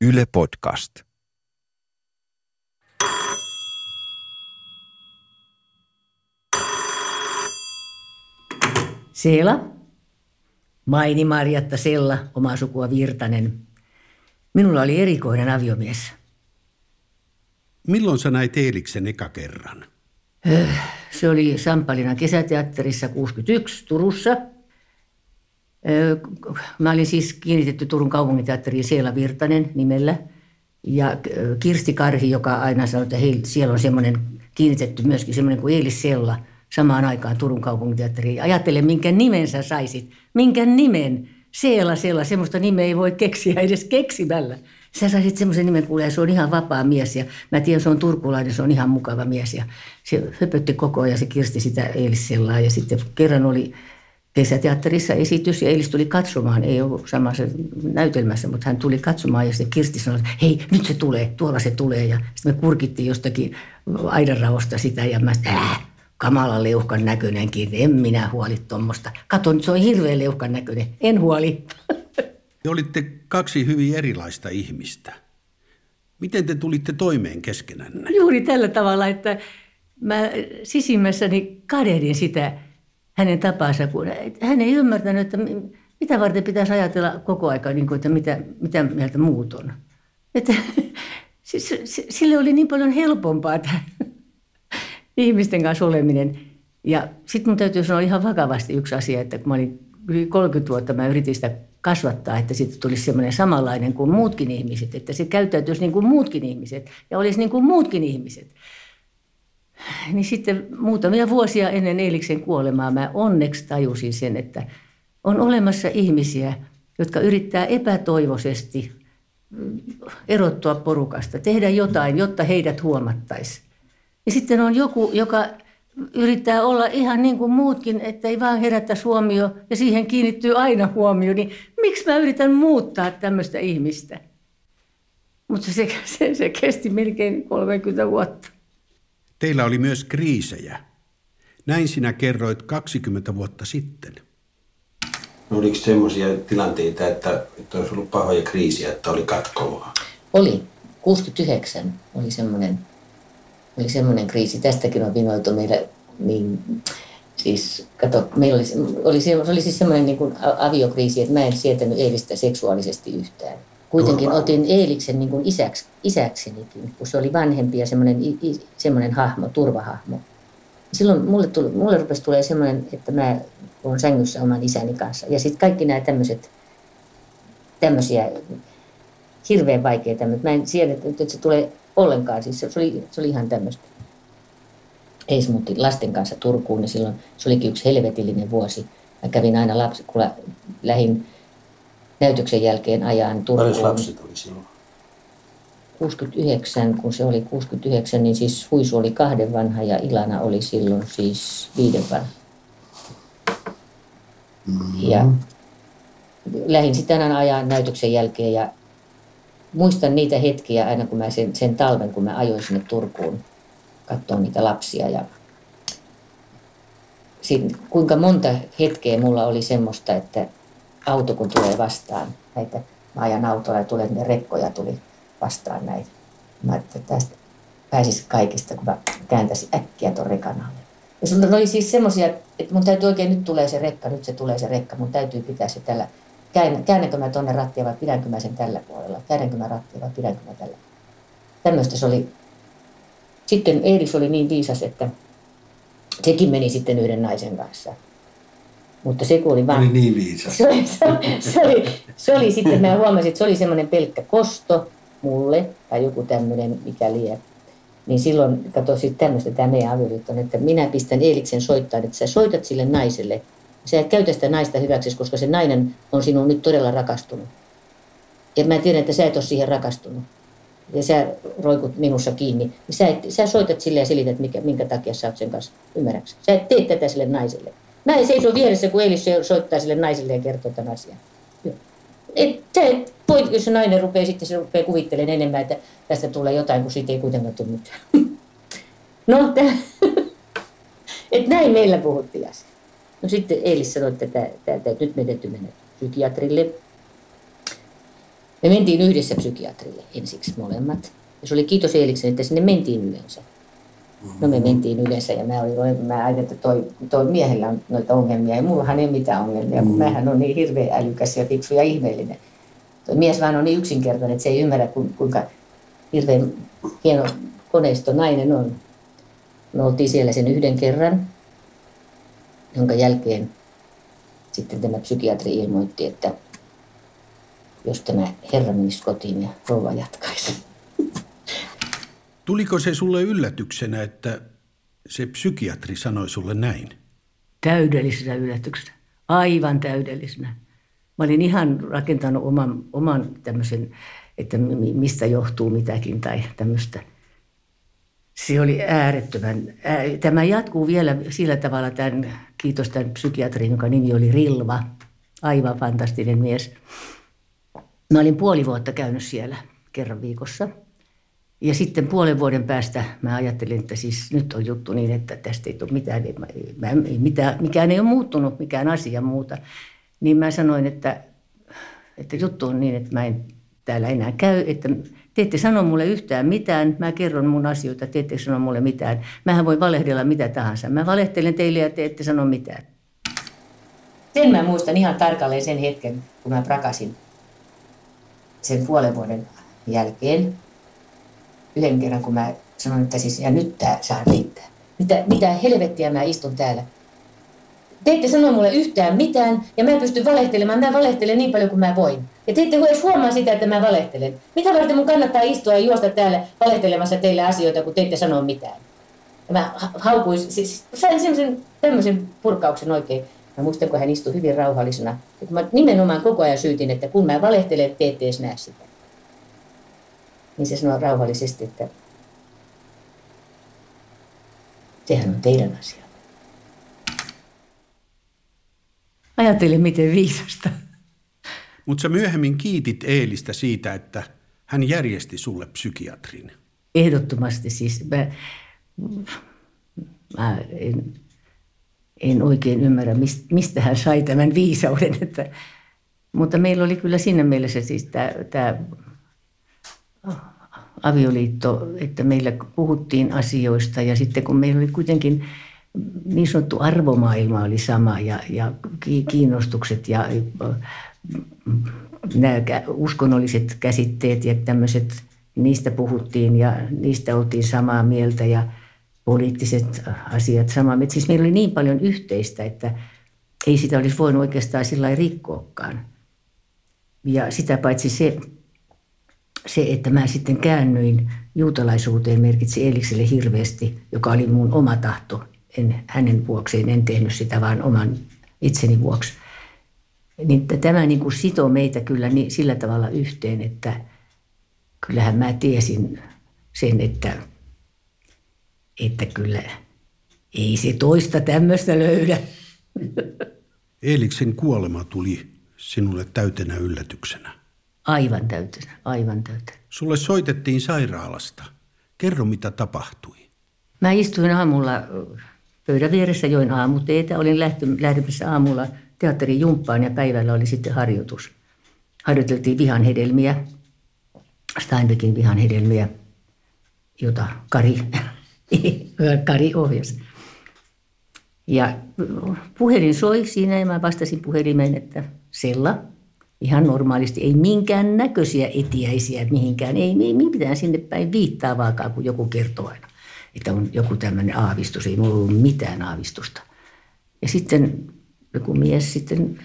Yle Podcast. Seela, Maini Marjatta Sella, omaa sukua Virtanen. Minulla oli erikoinen aviomies. Milloin sä näit Eeliksen eka kerran? Se oli Sampalinan kesäteatterissa 61 Turussa. Mä olin siis kiinnitetty Turun kaupunginteatteriin Seela Virtanen nimellä. Ja Kirsti Karhi, joka aina sanoi, että hei, siellä on semmoinen kiinnitetty myöskin semmoinen kuin Eelis Sella samaan aikaan Turun kaupunginteatteriin. Ajattele, minkä nimen sä saisit. Minkä nimen? Seela, Sella, semmoista nimeä ei voi keksiä edes keksimällä. Sä saisit semmoisen nimen, kuulee, se on ihan vapaa mies ja mä tiedän, se on turkulainen, se on ihan mukava mies. Ja se höpötti koko ajan se Kirsti sitä Eelis Sellaa ja sitten kerran oli kesäteatterissa esitys ja Eilis tuli katsomaan, ei ollut samassa näytelmässä, mutta hän tuli katsomaan ja sitten Kirsti sanoi, että hei, nyt se tulee, tuolla se tulee. Ja sitten me kurkittiin jostakin aidanraosta sitä ja mä sanoin, äh, kamala leuhkan näköinenkin, en minä huoli tuommoista. Kato, nyt se on hirveän leuhkan näköinen, en huoli. Te olitte kaksi hyvin erilaista ihmistä. Miten te tulitte toimeen keskenänne? Juuri tällä tavalla, että mä sisimmässäni kadehdin sitä hänen tapansa, kun hän ei ymmärtänyt, että mi- mitä varten pitäisi ajatella koko aika, niin kuin, että mitä, mitä mieltä muut on. Että, sille oli niin paljon helpompaa tämä ihmisten kanssa oleminen. Ja sitten mun täytyy sanoa ihan vakavasti yksi asia, että kun mä olin yli 30 vuotta, mä yritin sitä kasvattaa, että siitä tulisi semmoinen samanlainen kuin muutkin ihmiset, että se käyttäytyisi niin kuin muutkin ihmiset ja olisi niin kuin muutkin ihmiset. Niin sitten muutamia vuosia ennen Eeliksen kuolemaa mä onneksi tajusin sen, että on olemassa ihmisiä, jotka yrittää epätoivoisesti mm, erottua porukasta, tehdä jotain, jotta heidät huomattaisiin. Ja sitten on joku, joka yrittää olla ihan niin kuin muutkin, että ei vaan herättäisi huomio ja siihen kiinnittyy aina huomio, niin miksi mä yritän muuttaa tämmöistä ihmistä? Mutta se, se, se kesti melkein 30 vuotta. Teillä oli myös kriisejä. Näin sinä kerroit 20 vuotta sitten. No oliko semmoisia tilanteita, että, että olisi ollut pahoja kriisiä, että oli katkoa? Oli. 69 oli semmoinen, oli semmoinen kriisi. Tästäkin on vinoitu meillä, niin, siis, kato, meillä oli, se- oli, se oli siis semmoinen niin kuin aviokriisi, että mä en sietänyt Eelistä seksuaalisesti yhtään. Kuitenkin Turvaa. otin Eeliksen niin kuin isäksi, isäksenikin, kun se oli vanhempi ja semmoinen, semmoinen hahmo, turvahahmo. Silloin mulle, tuli, mulle rupesi tulee semmoinen, että mä olen sängyssä oman isäni kanssa. Ja sitten kaikki nämä tämmöiset, tämmöisiä hirveän vaikeita, mutta mä en siedä, että, että se tulee ollenkaan. Siis se, se, oli, se oli ihan tämmöistä. Eis muutti lasten kanssa Turkuun ja silloin se olikin yksi helvetillinen vuosi. Mä kävin aina lapsi, kun lä- lähin näytöksen jälkeen ajan Paljon Turkuun. lapset oli silloin? 69, kun se oli 69, niin siis Huisu oli kahden vanha ja Ilana oli silloin siis viiden vanha. Ja lähdin sitten aina ajan näytöksen jälkeen ja muistan niitä hetkiä aina kun mä sen, sen talven, kun mä ajoin sinne Turkuun katsoa niitä lapsia ja sit, kuinka monta hetkeä mulla oli semmoista, että auto kun tulee vastaan, näitä, mä ajan autolla ja tulee ne rekkoja tuli vastaan näitä. Mä että tästä pääsisi kaikista, kun mä kääntäisin äkkiä tuon rekan alle. Ja sulla oli siis semmoisia, että mun täytyy oikein, nyt tulee se rekka, nyt se tulee se rekka, mun täytyy pitää se tällä. Käännä, käännänkö mä tonne rattia vai pidänkö mä sen tällä puolella? Käännänkö mä rattia vai pidänkö mä tällä? Tämmöistä se oli. Sitten Eilis oli niin viisas, että sekin meni sitten yhden naisen kanssa. Mutta se kun oli vaan... Oli niin viisas. Se oli, se, se, oli, se oli sitten, mä huomasin, että se oli semmoinen pelkkä kosto mulle, tai joku tämmöinen, mikä lie. Niin silloin, kato sitten tämmöistä tämä meidän avioliitto, on, että minä pistän Eeliksen soittaa, että sä soitat sille naiselle. Sä et käytä sitä naista hyväksi, koska se nainen on sinun nyt todella rakastunut. Ja mä tiedän, että sä et ole siihen rakastunut. Ja sä roikut minussa kiinni. Niin sä, et, sä soitat sille ja selität, mikä, minkä takia sä oot sen kanssa. Ymmärrätkö? Sä et tee tätä sille naiselle. Mä en seiso vieressä, kun Eilis soittaa sille naiselle ja kertoo tämän asian. Et, et voi, jos se nainen rupeaa sitten se rupeaa kuvittelemaan enemmän, että tästä tulee jotain, kun siitä ei kuitenkaan tule mitään. No, et näin meillä puhuttiin asia. No sitten Eilis sanoi, että tää, tää, tää, nyt meidän täytyy mennä psykiatrille. Me mentiin yhdessä psykiatrille ensiksi molemmat. Ja se oli kiitos Eeliksen, että sinne mentiin yleensä. No me mentiin yleensä ja mä, olin, mä ajattelin, että toi, toi miehellä on noita ongelmia ja mullahan ei mitään ongelmia, kun mähän on niin hirveän älykäs ja fiksu ja ihmeellinen. Tuo mies vaan on niin yksinkertainen, että se ei ymmärrä, kuinka hirveän hieno koneisto nainen on. Me oltiin siellä sen yhden kerran, jonka jälkeen sitten tämä psykiatri ilmoitti, että jos tämä herra menisi kotiin ja rouva jatkaisi. Tuliko se sulle yllätyksenä, että se psykiatri sanoi sulle näin? Täydellisenä yllätyksenä. Aivan täydellisenä. Mä olin ihan rakentanut oman, oman tämmöisen, että mistä johtuu mitäkin tai tämmöistä. Se oli äärettömän. Tämä jatkuu vielä sillä tavalla, tämän, kiitos tämän psykiatrin, jonka nimi oli Rilva. Aivan fantastinen mies. Mä olin puoli vuotta käynyt siellä kerran viikossa – ja sitten puolen vuoden päästä mä ajattelin, että siis nyt on juttu niin, että tästä ei tule mitään, mä, mä, mitään mikään ei ole muuttunut, mikään asia muuta. Niin mä sanoin, että, että juttu on niin, että mä en täällä enää käy, että te ette sano mulle yhtään mitään, mä kerron mun asioita, te ette sano mulle mitään. Mähän voi valehdella mitä tahansa. Mä valehtelen teille ja te ette sano mitään. Sen mä muistan ihan tarkalleen sen hetken, kun mä prakasin sen puolen vuoden jälkeen yhden kerran, kun mä sanoin, että siis, ja nyt tää saa riittää. Mitä, mitä helvettiä mä istun täällä. Te ette sano mulle yhtään mitään, ja mä pystyn valehtelemaan. Mä valehtelen niin paljon kuin mä voin. Ja te ette edes huomaa sitä, että mä valehtelen. Mitä varten mun kannattaa istua ja juosta täällä valehtelemassa teille asioita, kun te ette sano mitään? Ja mä haukuin, siis sain semmoisen tämmöisen purkauksen oikein. Mä muistan, kun hän istui hyvin rauhallisena. Että mä nimenomaan koko ajan syytin, että kun mä valehtelen, te ette edes näe sitä niin se sanoo rauhallisesti, että sehän on teidän asia. Ajattelin, miten viisasta. Mutta sä myöhemmin kiitit Eelistä siitä, että hän järjesti sulle psykiatrin. Ehdottomasti siis. Mä, mä en, en oikein ymmärrä, mistä hän sai tämän viisauden. Että, mutta meillä oli kyllä siinä mielessä siis tämä avioliitto, että meillä puhuttiin asioista ja sitten kun meillä oli kuitenkin niin sanottu arvomaailma oli sama ja, ja kiinnostukset ja nämä uskonnolliset käsitteet ja tämmöiset, niistä puhuttiin ja niistä oltiin samaa mieltä ja poliittiset asiat samaa mieltä. Siis meillä oli niin paljon yhteistä, että ei sitä olisi voinut oikeastaan sillä rikkoakaan. Ja sitä paitsi se, se, että mä sitten käännyin juutalaisuuteen merkitsi Elikselle hirveästi, joka oli mun oma tahto. En hänen vuokseen, en tehnyt sitä vaan oman itseni vuoksi. Niin tämä niin kuin sitoo meitä kyllä niin, sillä tavalla yhteen, että kyllähän mä tiesin sen, että, että kyllä ei se toista tämmöistä löydä. Eeliksen kuolema tuli sinulle täytenä yllätyksenä. Aivan täytenä, aivan täytenä. Sulle soitettiin sairaalasta. Kerro, mitä tapahtui. Mä istuin aamulla pöydän vieressä, join aamuteetä. Olin lähtemässä aamulla teatterin jumppaan ja päivällä oli sitten harjoitus. Harjoiteltiin vihan hedelmiä, Steinbeckin vihan hedelmiä, jota Kari, Kari ohjasi. Ja puhelin soi siinä ja mä vastasin puhelimeen, että Sella, ihan normaalisti. Ei minkään näköisiä etiäisiä mihinkään. Ei, ei mitään sinne päin viittaavaakaan, kun joku kertoo aina, että on joku tämmöinen aavistus. Ei mulla ollut mitään aavistusta. Ja sitten joku mies sitten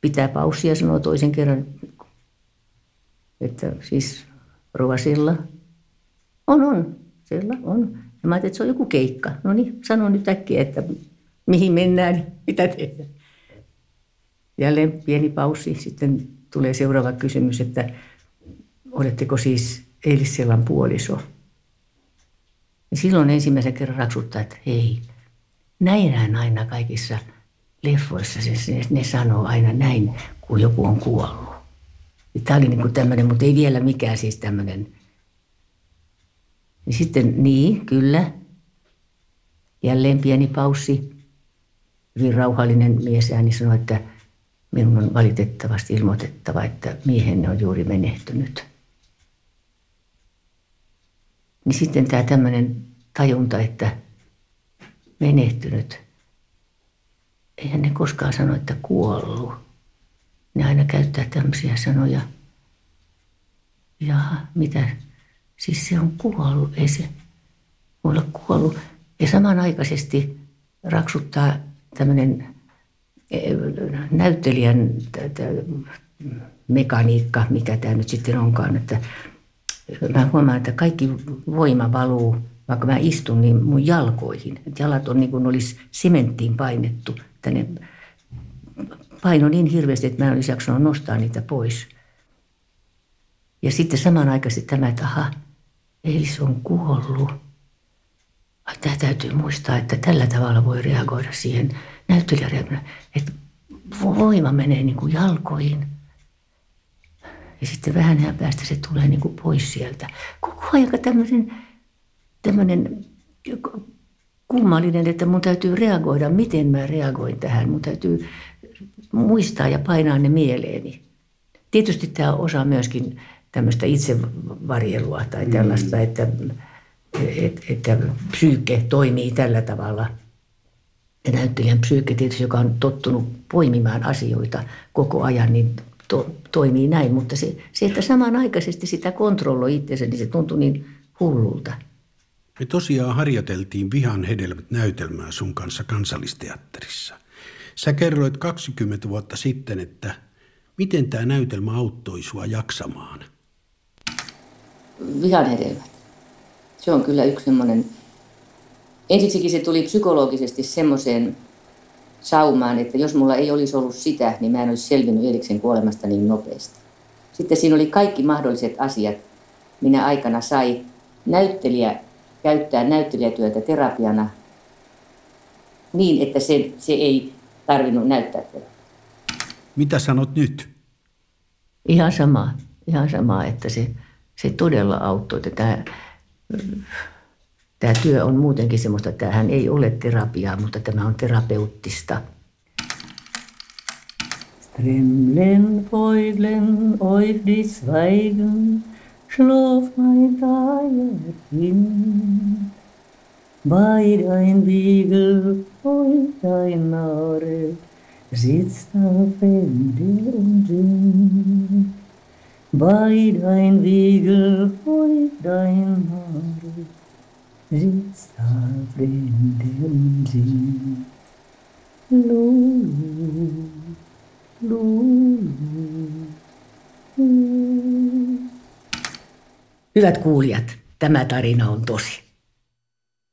pitää paussia ja sanoo toisen kerran, että siis Rovasilla on, on, siellä on. Ja mä ajattelin, että se on joku keikka. No niin, sano nyt äkkiä, että mihin mennään, mitä tehdään. Jälleen pieni paussi, sitten tulee seuraava kysymys, että oletteko siis Eilissellan puoliso? Ja silloin ensimmäisen kerran raksuttaa, että hei, näinhän aina kaikissa leffoissa se, ne sanoo aina näin, kun joku on kuollut. Tämä oli niin tämmöinen, mutta ei vielä mikään siis tämmöinen. Ja sitten niin, kyllä. Jälleen pieni paussi. Hyvin rauhallinen mies ääni sanoi, että minun on valitettavasti ilmoitettava, että miehenne on juuri menehtynyt. Niin sitten tämä tämmöinen tajunta, että menehtynyt. Eihän ne koskaan sano, että kuollut. Ne aina käyttää tämmöisiä sanoja. Ja mitä? Siis se on kuollut. Ei se voi olla kuollut. Ja samanaikaisesti raksuttaa tämmöinen näyttelijän mekaniikka, mikä tämä nyt sitten onkaan, että mä huomaan, että kaikki voima valuu, vaikka mä istun, niin mun jalkoihin. Että jalat on niin kuin olisi sementtiin painettu tänne paino niin hirveästi, että mä en olisi jaksanut nostaa niitä pois. Ja sitten samanaikaisesti tämä, että aha, Eilis on kuollut. Tämä täytyy muistaa, että tällä tavalla voi reagoida siihen näyttelijäreagoida, että voima menee niin kuin jalkoihin. Ja sitten vähän ajan päästä se tulee niin kuin pois sieltä. Koko ajan tämmöinen, tämmöinen kummallinen, että mun täytyy reagoida, miten mä reagoin tähän. Mun täytyy muistaa ja painaa ne mieleeni. Tietysti tämä osa myöskin tämmöistä itsevarjelua tai tällaista, mm. että, että, että psyyke toimii tällä tavalla. Ja näyttelijän psyyke tietysti, joka on tottunut poimimaan asioita koko ajan, niin to, toimii näin. Mutta se, se, että samanaikaisesti sitä kontrolloi itsensä, niin se tuntui niin hullulta. Me tosiaan harjoiteltiin Vihan hedelmät näytelmää sun kanssa kansallisteatterissa. Sä kerroit 20 vuotta sitten, että miten tämä näytelmä auttoi sua jaksamaan. Vihan hedelmät. Se on kyllä yksi semmoinen... Ensiksikin se tuli psykologisesti semmoiseen saumaan, että jos mulla ei olisi ollut sitä, niin mä en olisi selvinnyt Eeliksen kuolemasta niin nopeasti. Sitten siinä oli kaikki mahdolliset asiat, minä aikana sai näyttelijä käyttää näyttelijätyötä terapiana niin, että se, se ei tarvinnut näyttää terapiaa. Mitä sanot nyt? Ihan sama, ihan sama, että se, se todella auttoi. Tämä, tämä työ on muutenkin semmoista, että tämähän ei ole terapiaa, mutta tämä on terapeuttista. Stremlen, Vöglen, auf die schlaf mein treuer Kind. Bei dein Wiegel und dein Nahrung sitzt auf Ende und singt. Bei dein Wiegel und dein Nahrung und singt. Lulu, lulu, lulu. Hyvät kuulijat, tämä tarina on tosi.